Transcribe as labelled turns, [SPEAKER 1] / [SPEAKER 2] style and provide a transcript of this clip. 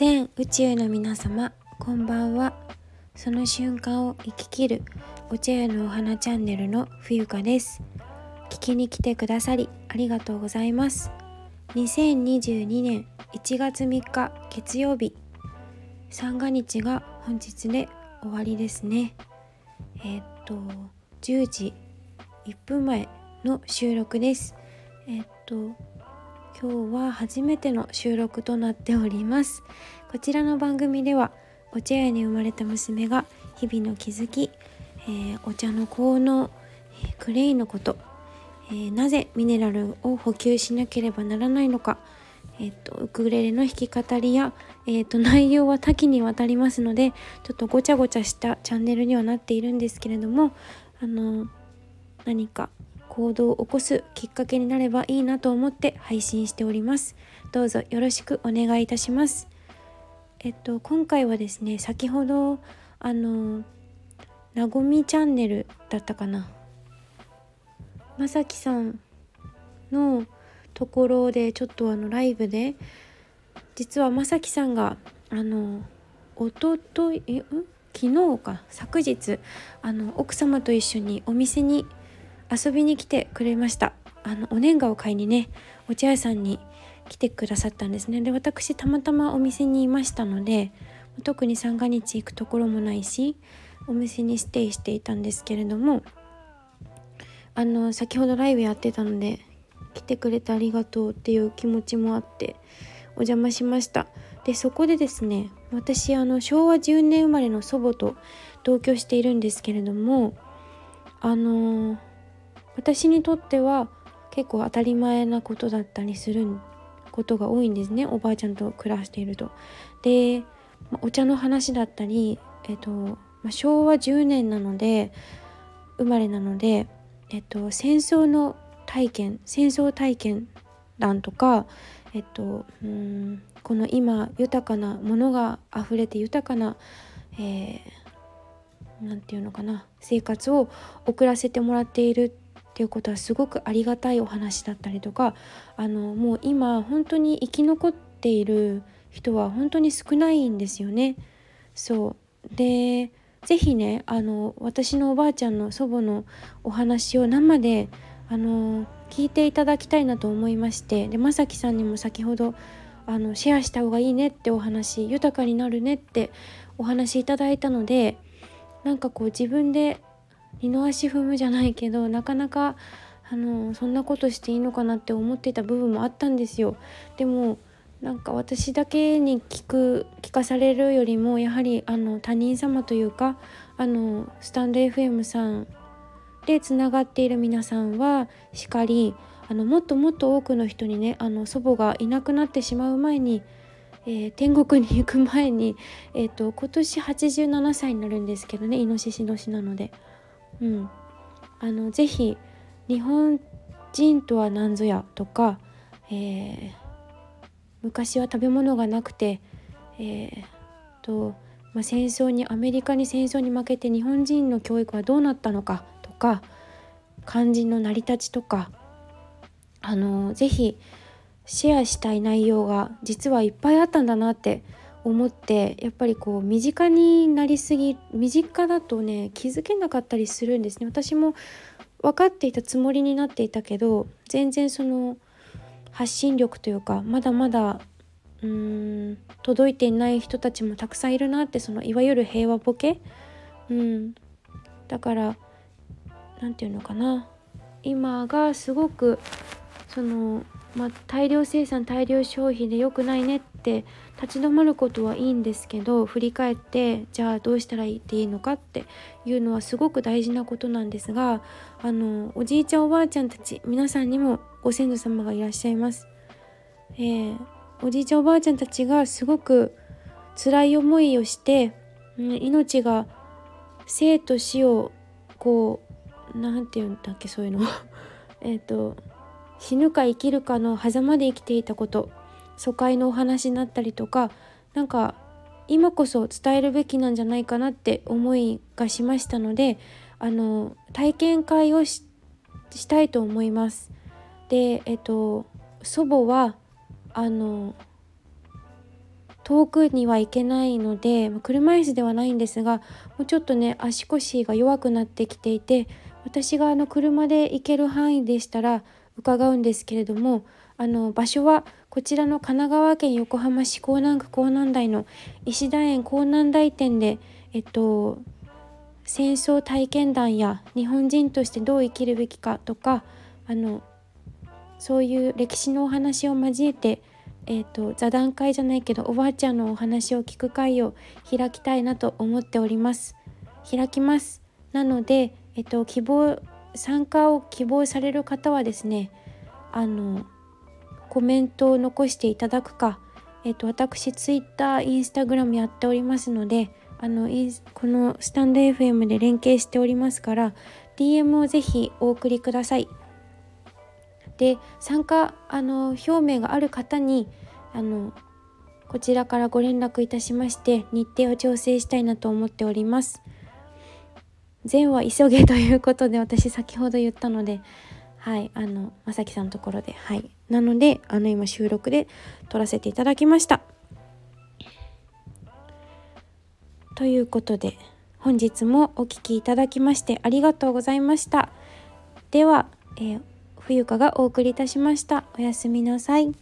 [SPEAKER 1] 全宇宙の皆様こんばんは。その瞬間を生ききるお茶屋のお花チャンネルの冬香です。聞きに来てくださりありがとうございます。2022年1月3日月曜日。三が日が本日で終わりですね。えー、っと10時1分前の収録です。えー、っと今日は初めての収録となっております。こちらの番組ではお茶屋に生まれた娘が日々の気づき、えー、お茶の効能、えー、クレイのこと、えー、なぜミネラルを補給しなければならないのか、えーと、ウクレレの弾き語りや、えーと内容は多岐にわたりますのでちょっとごちゃごちゃしたチャンネルにはなっているんですけれどもあの何か行動を起こすきっかけになればいいなと思って配信しております。どうぞよろしくお願いいたします。えっと今回はですね先ほどあのなごみチャンネルだったかな。まさきさんのところでちょっとあのライブで実はまさきさんがあのおとといん？昨日か昨日あの奥様と一緒にお店に遊びに来てくれました。あのお年賀を買いにねお茶屋さんに来てくださったんですね。で私たまたまお店にいましたので特に三が日行くところもないしお店にステイしていたんですけれどもあの先ほどライブやってたので来てくれてありがとうっていう気持ちもあってお邪魔しました。でそこでですね私あの昭和10年生まれの祖母と同居しているんですけれどもあのー私にとっては結構当たり前なことだったりすることが多いんですねおばあちゃんと暮らしていると。で、まお茶の話だったり、えっとま、昭和10年なので生まれなので、えっと、戦争の体験戦争体験談とか、えっと、うんこの今豊かなものが溢れて豊かな、えー、て言うのかな生活を送らせてもらっているっていうことはすごくありがたいお話だったりとかあのもう今本当に生き残っている人は本当に少ないんですよね。そうで是非ねあの私のおばあちゃんの祖母のお話を生であの聞いていただきたいなと思いましてでまさきさんにも先ほどあのシェアした方がいいねってお話豊かになるねってお話いただいたのでなんかこう自分で二の足踏むじゃないけどなかなかあのそんなことしていいのかなって思ってた部分もあったんですよ。でもなんか私だけに聞く聞かされるよりもやはりあの他人様というかあのスタンド FM さんでつながっている皆さんはしかりあのもっともっと多くの人にねあの祖母がいなくなってしまう前に、えー、天国に行く前に、えーと、今年87歳になるんですけどねイノシシ年なので。うん、あのぜひ日本人とは何ぞやとか、えー、昔は食べ物がなくて、えー、と、まあ、戦争にアメリカに戦争に負けて日本人の教育はどうなったのかとか漢字の成り立ちとかあのぜひシェアしたい内容が実はいっぱいあったんだなって思ってやっぱりこう身近になりすぎ身近だとね気づけなかったりするんですね。私も分かっていたつもりになっていたけど全然その発信力というかまだまだうーん届いていない人たちもたくさんいるなってそのいわゆる平和ボケ、うん、だから何て言うのかな。今がすごくそのまあ、大量生産大量消費で良くないねって立ち止まることはいいんですけど振り返ってじゃあどうしたらいいのかっていうのはすごく大事なことなんですがあのおじいちゃんおばあちゃんたち皆さんにもご先祖様がいらっしゃいます。えー、おじいちゃんおばあちゃんたちがすごく辛い思いをして、うん、命が生と死をこう何て言うんだっけそういうの えっと死ぬか生きるかの狭間で生きていたこと疎開のお話になったりとかなんか今こそ伝えるべきなんじゃないかなって思いがしましたのであの体験会をしたいと思います。でえっと祖母はあの遠くには行けないので車椅子ではないんですがもうちょっとね足腰が弱くなってきていて私があの車で行ける範囲でしたら伺うんですけれどもあの場所はこちらの神奈川県横浜市港南区港南台の石田園港南台店でえっと戦争体験談や日本人としてどう生きるべきかとかあのそういう歴史のお話を交えて、えーと、座談会じゃないけどおばあちゃんのお話を聞く会を開きたいなと思っております。開きます。なので、えっ、と、希望参加を希望される方はですねあのコメントを残していただくか、えっ、と、私 Twitter、Instagram やっておりますのであのこのスタンド FM で連携しておりますから DM をぜひお送りください。で参加あの表明がある方にあのこちらからご連絡いたしまして日程を調整したいなと思っております。善は急げということで私先ほど言ったのではいあのまさきさんのところではいなのであの今収録で撮らせていただきました。ということで本日もお聴きいただきましてありがとうございました。では、えー冬香がお送りいたしました。おやすみなさい。